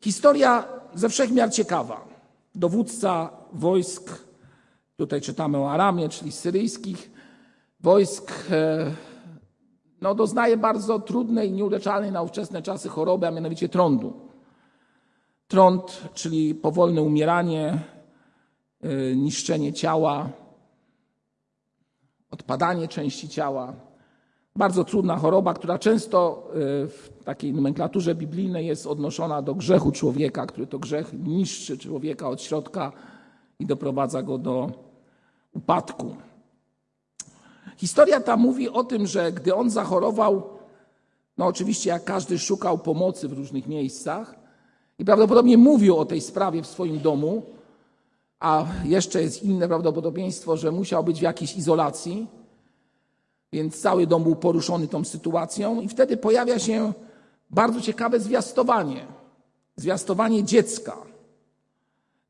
Historia ze wszechmiar ciekawa. Dowódca wojsk, tutaj czytamy o Aramie, czyli syryjskich wojsk, e, no, doznaje bardzo trudnej, nieuleczalnej na ówczesne czasy choroby, a mianowicie trądu. Trąd, czyli powolne umieranie, e, niszczenie ciała, odpadanie części ciała. Bardzo trudna choroba, która często e, w takiej nomenklaturze biblijnej jest odnoszona do grzechu człowieka, który to grzech niszczy człowieka od środka i doprowadza go do upadku. Historia ta mówi o tym, że gdy on zachorował, no oczywiście jak każdy szukał pomocy w różnych miejscach i prawdopodobnie mówił o tej sprawie w swoim domu, a jeszcze jest inne prawdopodobieństwo, że musiał być w jakiejś izolacji, więc cały dom był poruszony tą sytuacją i wtedy pojawia się bardzo ciekawe zwiastowanie. Zwiastowanie dziecka.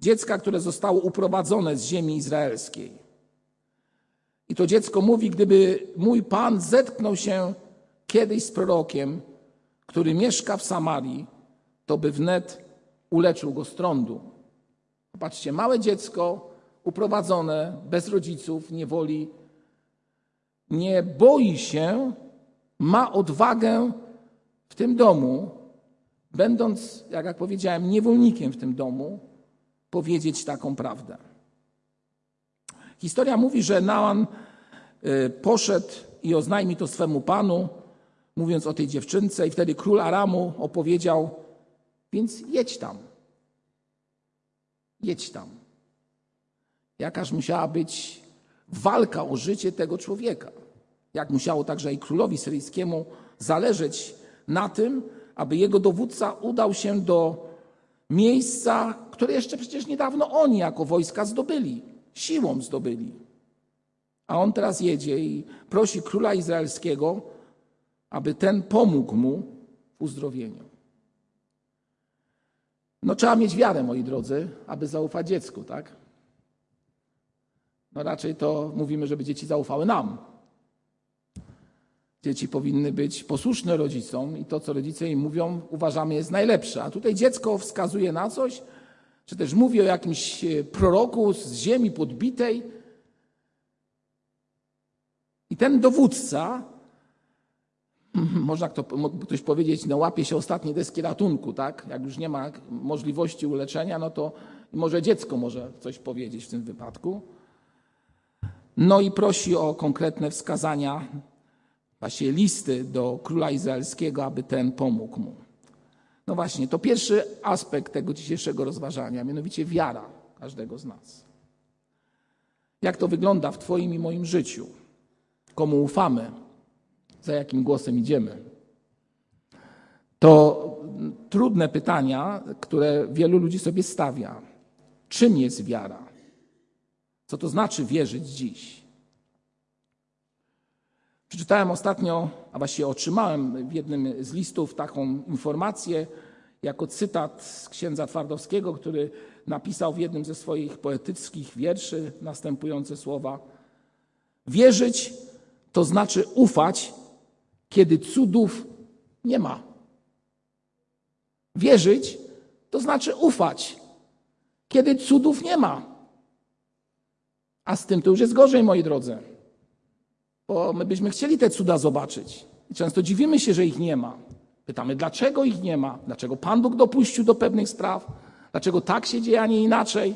Dziecka, które zostało uprowadzone z ziemi izraelskiej. I to dziecko mówi, gdyby mój Pan zetknął się kiedyś z prorokiem, który mieszka w Samarii, to by wnet uleczył go z trądu. Popatrzcie, małe dziecko uprowadzone bez rodziców, niewoli, nie boi się, ma odwagę w tym domu, będąc, jak, jak powiedziałem, niewolnikiem w tym domu, powiedzieć taką prawdę. Historia mówi, że Naaman y, poszedł i oznajmił to swemu panu, mówiąc o tej dziewczynce, i wtedy król Aramu opowiedział: Więc jedź tam. Jedź tam. Jakaż musiała być walka o życie tego człowieka. Jak musiało także i królowi syryjskiemu zależeć na tym, aby jego dowódca udał się do miejsca, które jeszcze przecież niedawno oni jako wojska zdobyli, siłą zdobyli. A on teraz jedzie i prosi króla izraelskiego, aby ten pomógł mu w uzdrowieniu. No trzeba mieć wiarę, moi drodzy, aby zaufać dziecku, tak? No raczej to mówimy, żeby dzieci zaufały nam. Dzieci powinny być posłuszne rodzicom i to, co rodzice im mówią, uważamy jest najlepsze. A tutaj dziecko wskazuje na coś, czy też mówi o jakimś e, proroku z ziemi podbitej. I ten dowódca, można ktoś powiedzieć, no łapie się ostatniej deski ratunku, tak? Jak już nie ma możliwości uleczenia, no to może dziecko może coś powiedzieć w tym wypadku. No i prosi o konkretne wskazania właśnie listy do króla izraelskiego, aby ten pomógł mu. No właśnie, to pierwszy aspekt tego dzisiejszego rozważania, mianowicie wiara każdego z nas. Jak to wygląda w Twoim i moim życiu? Komu ufamy? Za jakim głosem idziemy? To trudne pytania, które wielu ludzi sobie stawia. Czym jest wiara? Co to znaczy wierzyć dziś? Przeczytałem ostatnio, a właściwie otrzymałem w jednym z listów taką informację, jako cytat z księdza Twardowskiego, który napisał w jednym ze swoich poetyckich wierszy następujące słowa: Wierzyć to znaczy ufać, kiedy cudów nie ma. Wierzyć to znaczy ufać, kiedy cudów nie ma. A z tym to już jest gorzej, moi drodzy bo my byśmy chcieli te cuda zobaczyć. I często dziwimy się, że ich nie ma. Pytamy, dlaczego ich nie ma? Dlaczego Pan Bóg dopuścił do pewnych spraw? Dlaczego tak się dzieje, a nie inaczej?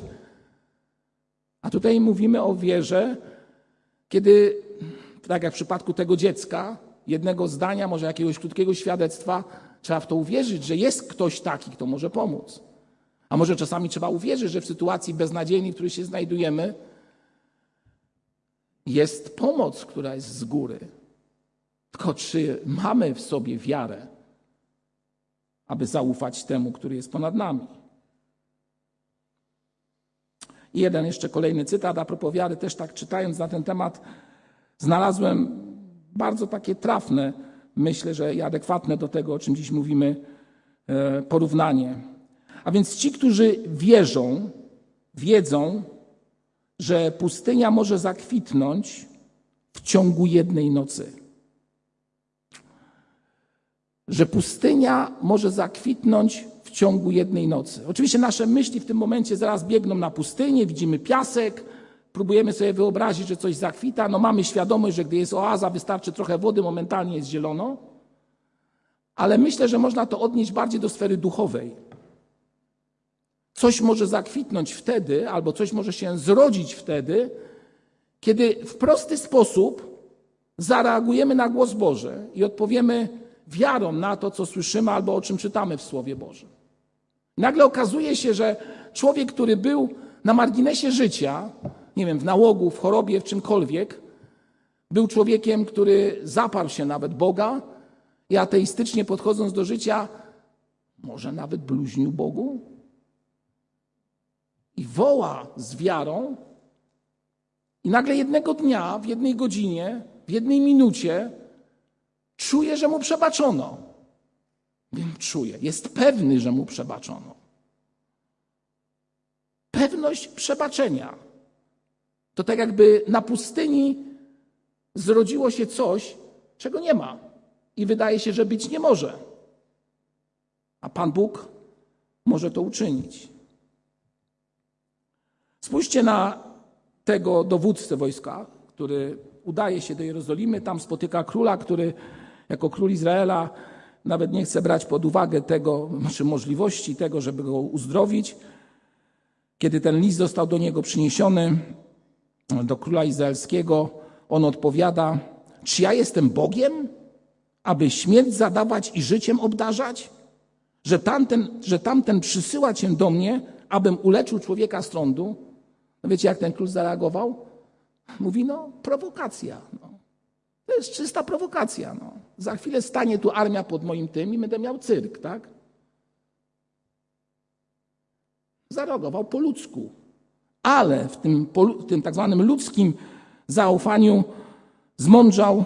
A tutaj mówimy o wierze, kiedy, tak jak w przypadku tego dziecka, jednego zdania, może jakiegoś krótkiego świadectwa, trzeba w to uwierzyć, że jest ktoś taki, kto może pomóc. A może czasami trzeba uwierzyć, że w sytuacji beznadziejnej, w której się znajdujemy, jest pomoc, która jest z góry. Tylko czy mamy w sobie wiarę, aby zaufać temu, który jest ponad nami? I jeden jeszcze kolejny cytat a propos wiary, też tak czytając na ten temat, znalazłem bardzo takie trafne, myślę, że i adekwatne do tego, o czym dziś mówimy, e, porównanie. A więc ci, którzy wierzą, wiedzą, że pustynia może zakwitnąć w ciągu jednej nocy. że pustynia może zakwitnąć w ciągu jednej nocy. Oczywiście nasze myśli w tym momencie zaraz biegną na pustynię, widzimy piasek, próbujemy sobie wyobrazić, że coś zakwita. No mamy świadomość, że gdy jest oaza, wystarczy trochę wody, momentalnie jest zielono. Ale myślę, że można to odnieść bardziej do sfery duchowej. Coś może zakwitnąć wtedy, albo coś może się zrodzić wtedy, kiedy w prosty sposób zareagujemy na głos Boży i odpowiemy wiarą na to, co słyszymy albo o czym czytamy w Słowie Bożym. Nagle okazuje się, że człowiek, który był na marginesie życia, nie wiem, w nałogu, w chorobie, w czymkolwiek, był człowiekiem, który zaparł się nawet Boga i ateistycznie podchodząc do życia, może nawet bluźnił Bogu i woła z wiarą, i nagle jednego dnia, w jednej godzinie, w jednej minucie czuje, że mu przebaczono. Wiem, czuje, jest pewny, że mu przebaczono. Pewność przebaczenia. To tak jakby na pustyni zrodziło się coś, czego nie ma i wydaje się, że być nie może. A Pan Bóg może to uczynić. Spójrzcie na tego dowódcę wojska, który udaje się do Jerozolimy, tam spotyka króla, który jako król Izraela nawet nie chce brać pod uwagę tego, znaczy możliwości tego, żeby go uzdrowić. Kiedy ten list został do niego przyniesiony, do króla izraelskiego, on odpowiada: Czy ja jestem Bogiem, aby śmierć zadawać i życiem obdarzać? Że tamten, że tamten przysyła cię do mnie, abym uleczył człowieka z trądu? No wiecie, jak ten król zareagował? Mówi, no, prowokacja. No. To jest czysta prowokacja. No. Za chwilę stanie tu armia pod moim tym i będę miał cyrk, tak? Zareagował po ludzku. Ale w tym, w tym tak zwanym ludzkim zaufaniu zmądrzał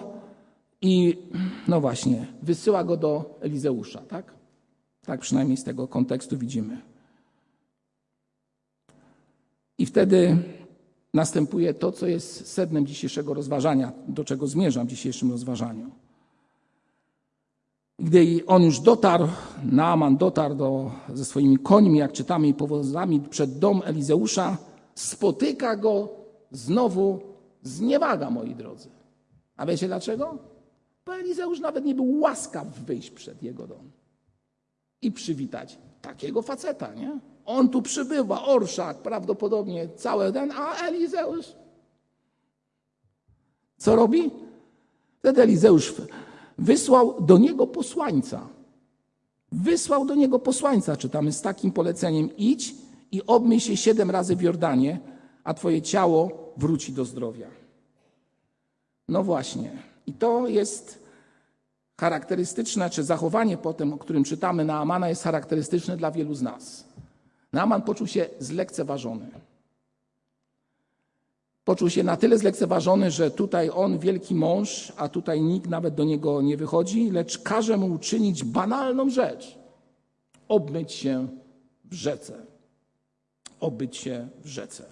i no właśnie, wysyła go do Elizeusza, tak? Tak przynajmniej z tego kontekstu widzimy. I wtedy następuje to, co jest sednem dzisiejszego rozważania, do czego zmierzam w dzisiejszym rozważaniu. Gdy on już dotarł, Naaman dotarł do, ze swoimi końmi, jak czytamy, i powozami przed dom Elizeusza, spotyka go znowu zniewaga, moi drodzy. A wiecie dlaczego? Bo Elizeusz nawet nie był łaskaw wyjść przed jego dom i przywitać takiego faceta, nie? On tu przybywa, orszak, prawdopodobnie cały ten, a Elizeusz co robi? Wtedy Elizeusz wysłał do niego posłańca. Wysłał do niego posłańca, czytamy z takim poleceniem: idź i obmyj się siedem razy w Jordanie, a twoje ciało wróci do zdrowia. No właśnie. I to jest charakterystyczne, czy zachowanie potem, o którym czytamy na Amana, jest charakterystyczne dla wielu z nas. Naaman poczuł się zlekceważony. Poczuł się na tyle zlekceważony, że tutaj on, wielki mąż, a tutaj nikt nawet do niego nie wychodzi, lecz każe mu uczynić banalną rzecz obmyć się w rzece. Obyć się w rzece.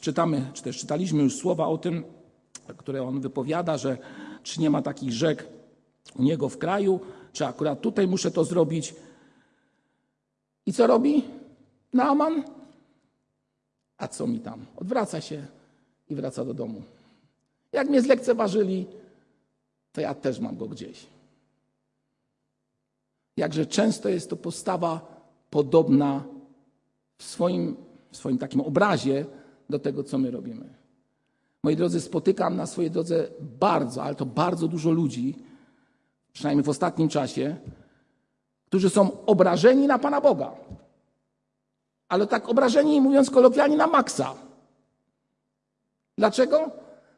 Czytamy, czy też czytaliśmy już słowa o tym, które on wypowiada, że czy nie ma takich rzek u niego w kraju, czy akurat tutaj muszę to zrobić. I co robi Naaman? A co mi tam? Odwraca się i wraca do domu. Jak mnie zlekceważyli, to ja też mam go gdzieś. Jakże często jest to postawa podobna w swoim, w swoim takim obrazie do tego, co my robimy. Moi drodzy, spotykam na swojej drodze bardzo, ale to bardzo dużo ludzi, przynajmniej w ostatnim czasie, którzy są obrażeni na Pana Boga. Ale tak obrażeni, mówiąc kolokwialnie, na maksa. Dlaczego?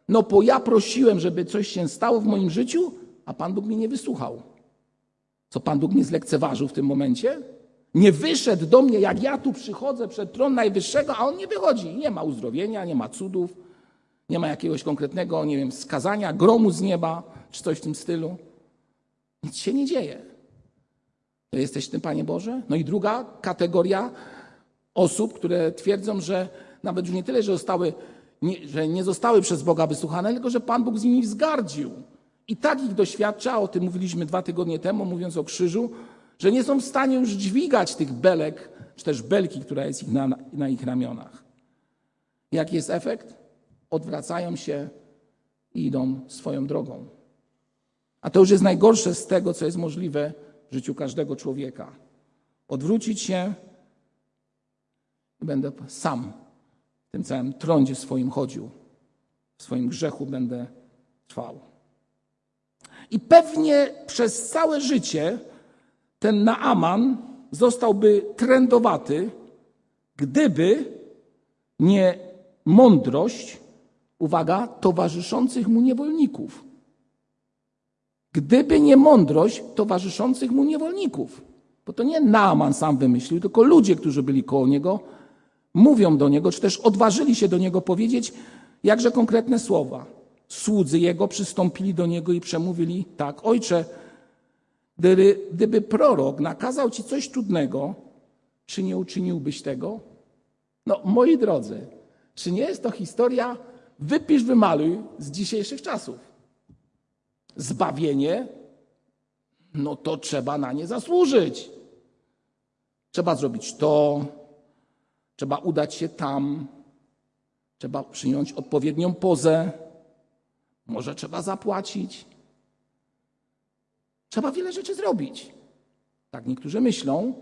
No bo ja prosiłem, żeby coś się stało w moim życiu, a Pan Bóg mnie nie wysłuchał. Co Pan Bóg mnie zlekceważył w tym momencie? Nie wyszedł do mnie, jak ja tu przychodzę przed tron Najwyższego, a on nie wychodzi. Nie ma uzdrowienia, nie ma cudów, nie ma jakiegoś konkretnego, nie wiem, skazania, gromu z nieba, czy coś w tym stylu. Nic się nie dzieje. To jesteś tym, Panie Boże? No i druga kategoria osób, które twierdzą, że nawet już nie tyle, że, zostały, nie, że nie zostały przez Boga wysłuchane, tylko że Pan Bóg z nimi wzgardził I tak ich doświadcza, o tym mówiliśmy dwa tygodnie temu, mówiąc o krzyżu, że nie są w stanie już dźwigać tych belek, czy też belki, która jest ich na, na ich ramionach. Jaki jest efekt? Odwracają się i idą swoją drogą. A to już jest najgorsze z tego, co jest możliwe w życiu każdego człowieka. Odwrócić się i będę sam w tym całym trądzie swoim chodził. W swoim grzechu będę trwał. I pewnie przez całe życie ten Naaman zostałby trendowaty, gdyby nie mądrość, uwaga, towarzyszących mu niewolników. Gdyby nie mądrość towarzyszących mu niewolników, bo to nie Naaman sam wymyślił, tylko ludzie, którzy byli koło niego, mówią do niego, czy też odważyli się do niego powiedzieć jakże konkretne słowa. Słudzy jego przystąpili do niego i przemówili tak, ojcze, gdyby, gdyby prorok nakazał ci coś trudnego, czy nie uczyniłbyś tego? No, moi drodzy, czy nie jest to historia wypisz, wymaluj z dzisiejszych czasów? Zbawienie, no to trzeba na nie zasłużyć. Trzeba zrobić to, trzeba udać się tam, trzeba przyjąć odpowiednią pozę, może trzeba zapłacić. Trzeba wiele rzeczy zrobić. Tak niektórzy myślą,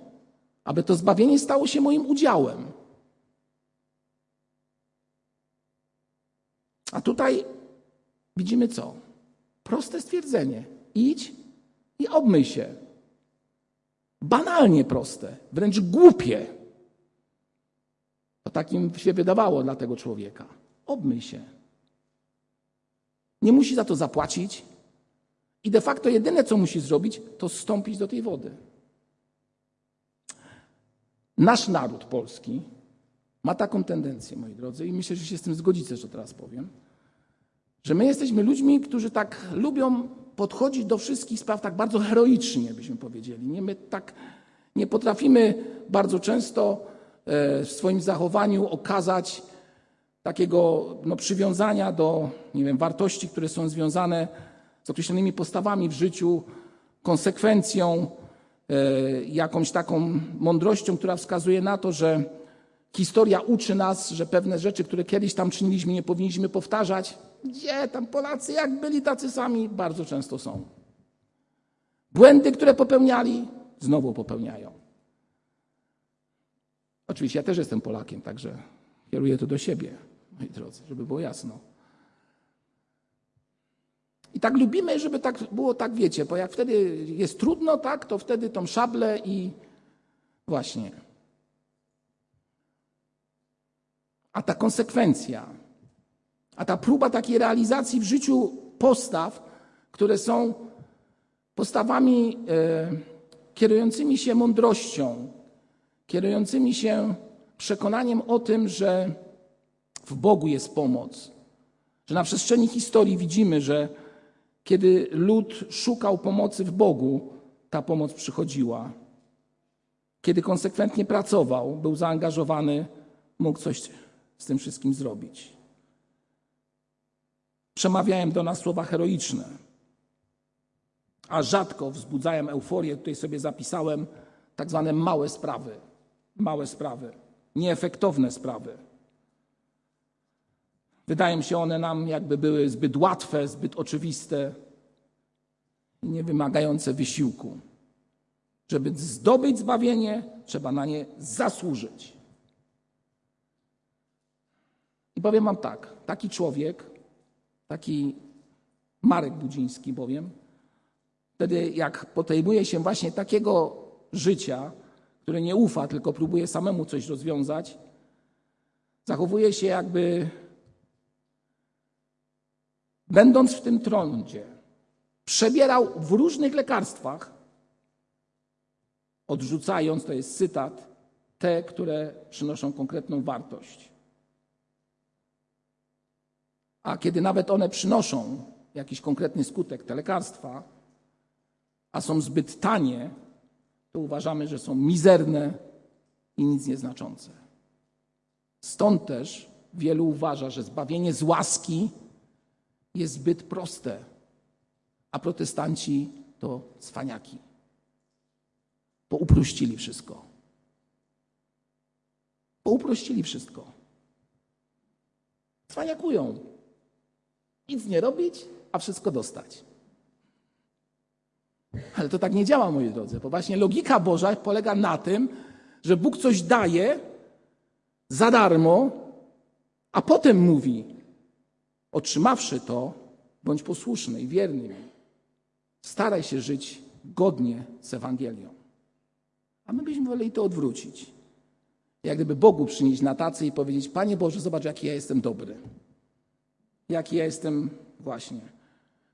aby to zbawienie stało się moim udziałem. A tutaj widzimy co? Proste stwierdzenie. Idź i obmyj się. Banalnie proste, wręcz głupie. To takim się wydawało dla tego człowieka. Obmyj się. Nie musi za to zapłacić. I de facto jedyne, co musi zrobić, to stąpić do tej wody. Nasz naród polski ma taką tendencję, moi drodzy, i myślę, że się z tym zgodzicie, że teraz powiem, że my jesteśmy ludźmi, którzy tak lubią podchodzić do wszystkich spraw tak bardzo heroicznie, byśmy powiedzieli. Nie, my tak nie potrafimy bardzo często e, w swoim zachowaniu okazać takiego no, przywiązania do nie wiem, wartości, które są związane z określonymi postawami w życiu, konsekwencją, e, jakąś taką mądrością, która wskazuje na to, że historia uczy nas, że pewne rzeczy, które kiedyś tam czyniliśmy, nie powinniśmy powtarzać. Gdzie tam Polacy, jak byli tacy sami, bardzo często są. Błędy, które popełniali, znowu popełniają. Oczywiście ja też jestem Polakiem, także kieruję to do siebie, moi drodzy, żeby było jasno. I tak lubimy, żeby tak było, tak wiecie, bo jak wtedy jest trudno, tak, to wtedy tą szablę i właśnie. A ta konsekwencja, a ta próba takiej realizacji w życiu postaw, które są postawami e, kierującymi się mądrością, kierującymi się przekonaniem o tym, że w Bogu jest pomoc, że na przestrzeni historii widzimy, że kiedy lud szukał pomocy w Bogu, ta pomoc przychodziła. Kiedy konsekwentnie pracował, był zaangażowany, mógł coś z tym wszystkim zrobić. Przemawiałem do nas słowa heroiczne, a rzadko wzbudzają euforię. Tutaj sobie zapisałem tak zwane małe sprawy. Małe sprawy, nieefektowne sprawy. Wydają się one nam, jakby były zbyt łatwe, zbyt oczywiste nie wymagające wysiłku. Żeby zdobyć zbawienie, trzeba na nie zasłużyć. I powiem Wam tak: taki człowiek, taki Marek Budziński, bowiem, wtedy jak podejmuje się właśnie takiego życia, które nie ufa, tylko próbuje samemu coś rozwiązać, zachowuje się jakby będąc w tym trądzie, przebierał w różnych lekarstwach, odrzucając, to jest cytat, te, które przynoszą konkretną wartość. A kiedy nawet one przynoszą jakiś konkretny skutek, te lekarstwa, a są zbyt tanie, to uważamy, że są mizerne i nic nieznaczące. Stąd też wielu uważa, że zbawienie z łaski jest zbyt proste, a protestanci to cwaniaki. Bo uprościli wszystko. Bo uprościli wszystko. Cwaniakują. Nic nie robić, a wszystko dostać. Ale to tak nie działa, moi drodzy, bo właśnie logika Boża polega na tym, że Bóg coś daje za darmo, a potem mówi: Otrzymawszy to, bądź posłuszny i wierny mi. Staraj się żyć godnie z Ewangelią. A my byśmy woleli to odwrócić. Jak gdyby Bogu przynieść na tacy i powiedzieć: Panie Boże, zobacz, jaki ja jestem dobry. Jaki ja jestem właśnie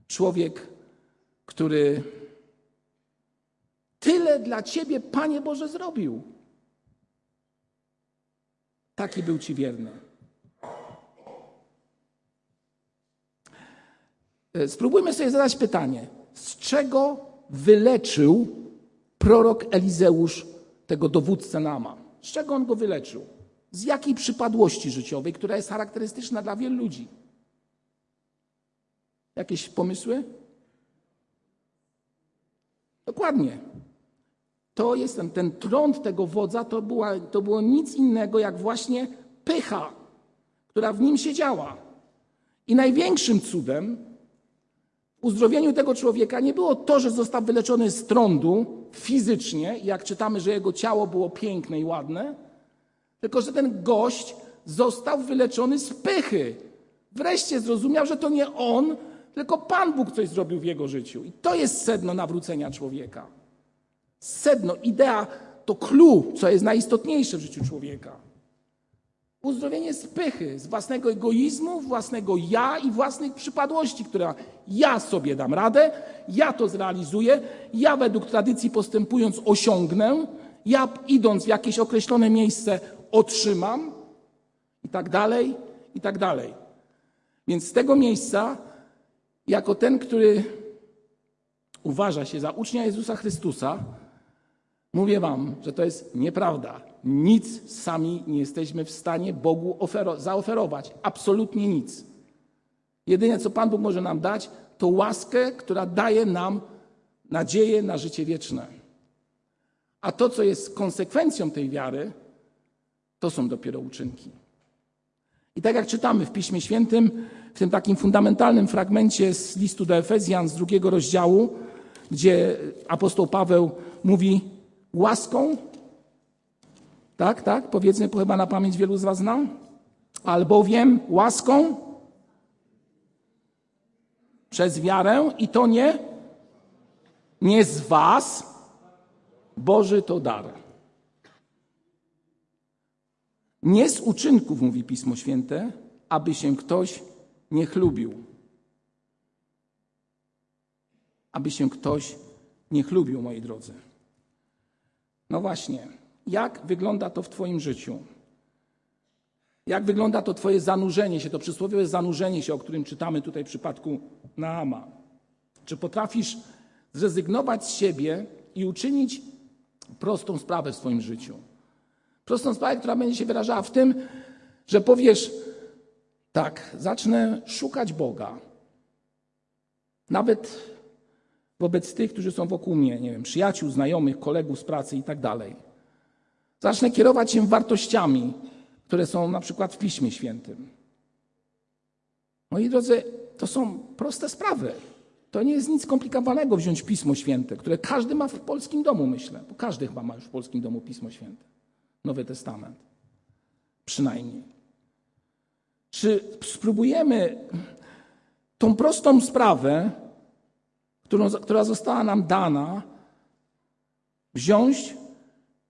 człowiek, który tyle dla Ciebie, Panie Boże, zrobił. Taki był Ci wierny. E, spróbujmy sobie zadać pytanie, z czego wyleczył prorok Elizeusz tego dowódcę Nama? Z czego on go wyleczył? Z jakiej przypadłości życiowej, która jest charakterystyczna dla wielu ludzi? Jakieś pomysły? Dokładnie. To jest ten, ten trąd tego wodza, to, była, to było nic innego jak właśnie pycha, która w nim siedziała. I największym cudem w uzdrowieniu tego człowieka nie było to, że został wyleczony z trądu fizycznie, jak czytamy, że jego ciało było piękne i ładne, tylko że ten gość został wyleczony z pychy. Wreszcie zrozumiał, że to nie on, tylko Pan Bóg coś zrobił w jego życiu. I to jest sedno nawrócenia człowieka. Sedno, idea to clue, co jest najistotniejsze w życiu człowieka. Uzdrowienie z pychy, z własnego egoizmu, własnego ja i własnych przypadłości, która ja sobie dam radę, ja to zrealizuję, ja według tradycji postępując osiągnę, ja idąc w jakieś określone miejsce otrzymam i tak dalej, i tak dalej. Więc z tego miejsca, jako ten, który uważa się za ucznia Jezusa Chrystusa, Mówię Wam, że to jest nieprawda. Nic sami nie jesteśmy w stanie Bogu zaoferować. Absolutnie nic. Jedyne, co Pan Bóg może nam dać, to łaskę, która daje nam nadzieję na życie wieczne. A to, co jest konsekwencją tej wiary, to są dopiero uczynki. I tak jak czytamy w Piśmie Świętym, w tym takim fundamentalnym fragmencie z listu do Efezjan z drugiego rozdziału, gdzie apostoł Paweł mówi: Łaską, tak, tak, powiedzmy, chyba na pamięć wielu z Was zna, albowiem łaską przez wiarę i to nie, nie z Was, Boży to dar. Nie z uczynków, mówi Pismo Święte, aby się ktoś nie chlubił. Aby się ktoś nie chlubił, moi drodzy. No właśnie, jak wygląda to w Twoim życiu? Jak wygląda to Twoje zanurzenie się, to przysłowiowe zanurzenie się, o którym czytamy tutaj w przypadku Naama? Czy potrafisz zrezygnować z siebie i uczynić prostą sprawę w swoim życiu? Prostą sprawę, która będzie się wyrażała w tym, że powiesz, tak, zacznę szukać Boga. Nawet wobec tych, którzy są wokół mnie, nie wiem, przyjaciół, znajomych, kolegów z pracy i tak dalej. Zacznę kierować się wartościami, które są na przykład w Piśmie Świętym. Moi drodzy, to są proste sprawy. To nie jest nic skomplikowanego wziąć Pismo Święte, które każdy ma w polskim domu, myślę, bo każdy chyba ma już w polskim domu Pismo Święte. Nowy Testament. Przynajmniej. Czy spróbujemy tą prostą sprawę którą, która została nam dana, wziąć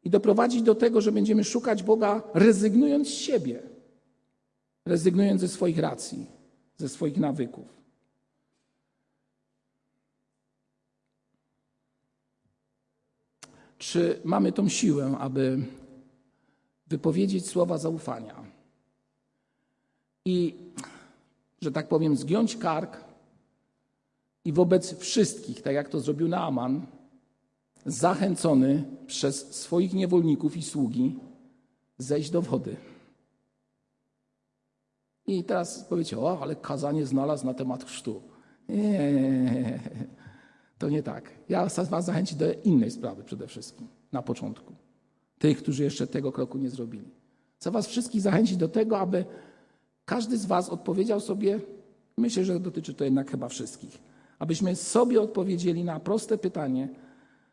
i doprowadzić do tego, że będziemy szukać Boga, rezygnując z siebie, rezygnując ze swoich racji, ze swoich nawyków. Czy mamy tą siłę, aby wypowiedzieć słowa zaufania i, że tak powiem, zgiąć kark i wobec wszystkich, tak jak to zrobił Naaman, zachęcony przez swoich niewolników i sługi, zejść do wody. I teraz powiecie, o, ale kazanie znalazł na temat chrztu. Nie, nie, nie. To nie tak. Ja Was zachęcić do innej sprawy przede wszystkim, na początku. Tych, którzy jeszcze tego kroku nie zrobili. Chcę Was wszystkich zachęcić do tego, aby każdy z Was odpowiedział sobie, myślę, że dotyczy to jednak chyba wszystkich, abyśmy sobie odpowiedzieli na proste pytanie,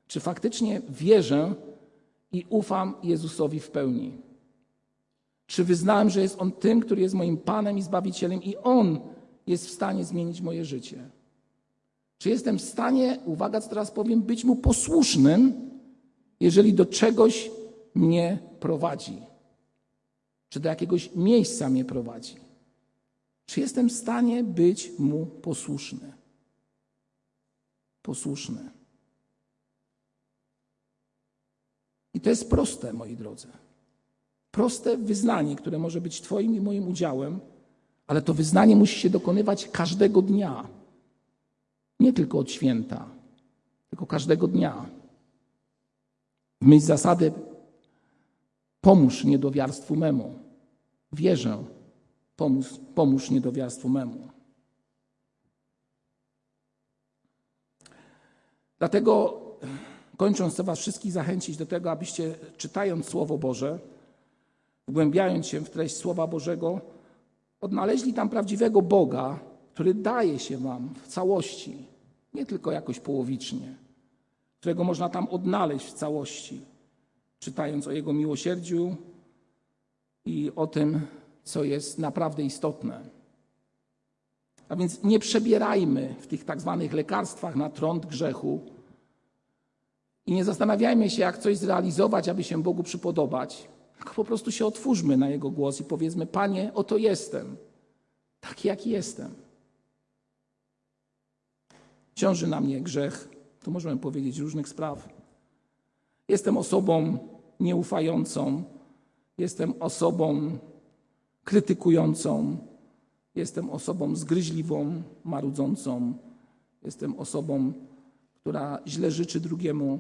czy faktycznie wierzę i ufam Jezusowi w pełni. Czy wyznałem, że jest On tym, który jest moim Panem i Zbawicielem i On jest w stanie zmienić moje życie? Czy jestem w stanie, uwaga, co teraz powiem, być Mu posłusznym, jeżeli do czegoś mnie prowadzi? Czy do jakiegoś miejsca mnie prowadzi? Czy jestem w stanie być Mu posłuszny? Posłuszny. I to jest proste, moi drodzy. Proste wyznanie, które może być Twoim i moim udziałem, ale to wyznanie musi się dokonywać każdego dnia. Nie tylko od święta, tylko każdego dnia. W myśl zasady pomóż niedowiarstwu memu. Wierzę, pomóż, pomóż niedowiarstwu memu. Dlatego kończąc, chcę Was wszystkich zachęcić do tego, abyście czytając Słowo Boże, wgłębiając się w treść Słowa Bożego, odnaleźli tam prawdziwego Boga, który daje się Wam w całości, nie tylko jakoś połowicznie, którego można tam odnaleźć w całości, czytając o Jego miłosierdziu i o tym, co jest naprawdę istotne. A więc nie przebierajmy w tych tak zwanych lekarstwach na trąd grzechu i nie zastanawiajmy się, jak coś zrealizować, aby się Bogu przypodobać, tylko po prostu się otwórzmy na Jego głos i powiedzmy: Panie, oto jestem, taki jaki jestem. Ciąży na mnie grzech, to możemy powiedzieć różnych spraw. Jestem osobą nieufającą, jestem osobą krytykującą, jestem osobą zgryźliwą, marudzącą, jestem osobą, która źle życzy drugiemu,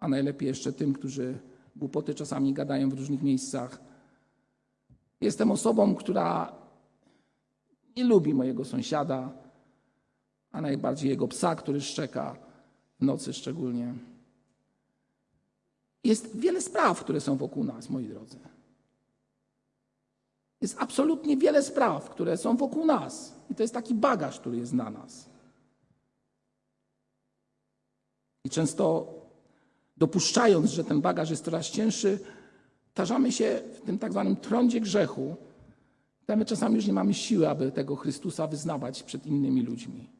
a najlepiej jeszcze tym, którzy głupoty czasami gadają w różnych miejscach. Jestem osobą, która nie lubi mojego sąsiada, a najbardziej jego psa, który szczeka w nocy szczególnie. Jest wiele spraw, które są wokół nas, moi drodzy. Jest absolutnie wiele spraw, które są wokół nas. I to jest taki bagaż, który jest na nas. I często dopuszczając, że ten bagaż jest coraz cięższy, tarzamy się w tym tak zwanym trądzie grzechu. My czasami już nie mamy siły, aby tego Chrystusa wyznawać przed innymi ludźmi.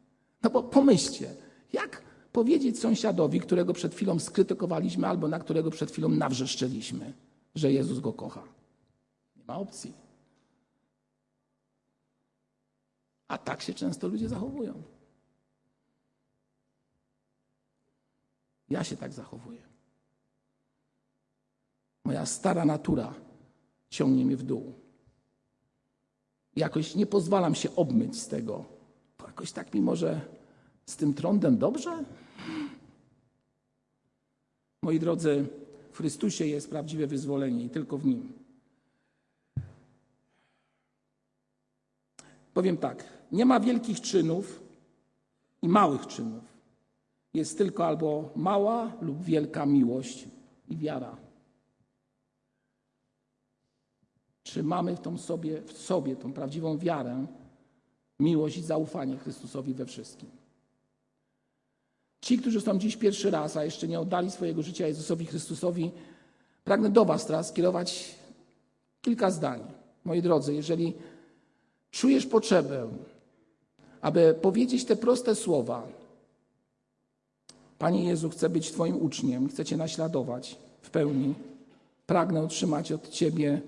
No bo pomyślcie, jak powiedzieć sąsiadowi, którego przed chwilą skrytykowaliśmy albo na którego przed chwilą nawrzeszczeliśmy, że Jezus go kocha? Nie ma opcji. A tak się często ludzie zachowują. Ja się tak zachowuję. Moja stara natura ciągnie mnie w dół. Jakoś nie pozwalam się obmyć z tego. Jakoś tak mi może z tym trądem dobrze? Moi drodzy, w Chrystusie jest prawdziwe wyzwolenie i tylko w Nim. Powiem tak, nie ma wielkich czynów i małych czynów jest tylko albo mała lub wielka miłość i wiara. Czy mamy w, tą sobie, w sobie tą prawdziwą wiarę, miłość i zaufanie Chrystusowi we wszystkim? Ci, którzy są dziś pierwszy raz, a jeszcze nie oddali swojego życia Jezusowi Chrystusowi, pragnę do Was teraz skierować kilka zdań. Moi drodzy, jeżeli czujesz potrzebę, aby powiedzieć te proste słowa, Panie Jezu, chcę być Twoim uczniem, chcę Cię naśladować w pełni. Pragnę otrzymać od Ciebie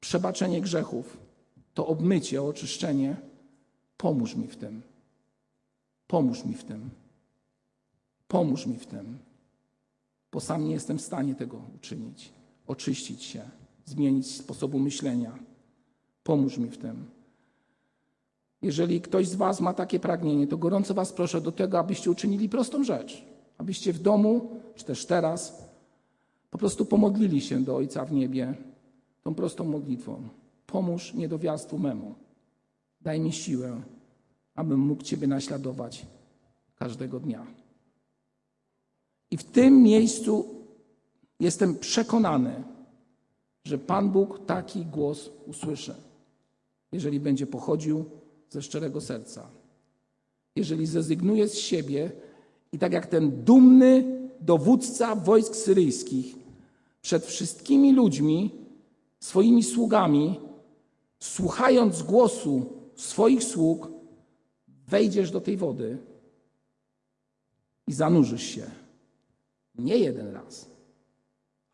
przebaczenie grzechów, to obmycie, oczyszczenie. Pomóż mi w tym. Pomóż mi w tym. Pomóż mi w tym, bo sam nie jestem w stanie tego uczynić. Oczyścić się, zmienić sposobu myślenia. Pomóż mi w tym. Jeżeli ktoś z Was ma takie pragnienie, to gorąco Was proszę do tego, abyście uczynili prostą rzecz. Abyście w domu, czy też teraz, po prostu pomodlili się do Ojca w niebie tą prostą modlitwą. Pomóż niedowiarstwu memu. Daj mi siłę, abym mógł Ciebie naśladować każdego dnia. I w tym miejscu jestem przekonany, że Pan Bóg taki głos usłyszy, jeżeli będzie pochodził ze szczerego serca. Jeżeli zrezygnuje z siebie i tak jak ten dumny dowódca wojsk syryjskich przed wszystkimi ludźmi, swoimi sługami, słuchając głosu swoich sług, wejdziesz do tej wody i zanurzysz się. Nie jeden raz,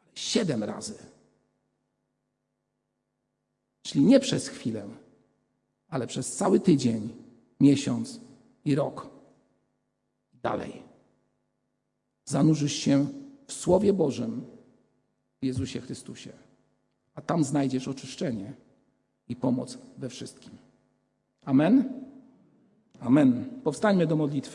ale siedem razy. Czyli nie przez chwilę, ale przez cały tydzień, miesiąc i rok. Dalej. Zanurzysz się w Słowie Bożym, w Jezusie Chrystusie, a tam znajdziesz oczyszczenie i pomoc we wszystkim. Amen? Amen. Powstańmy do modlitwy.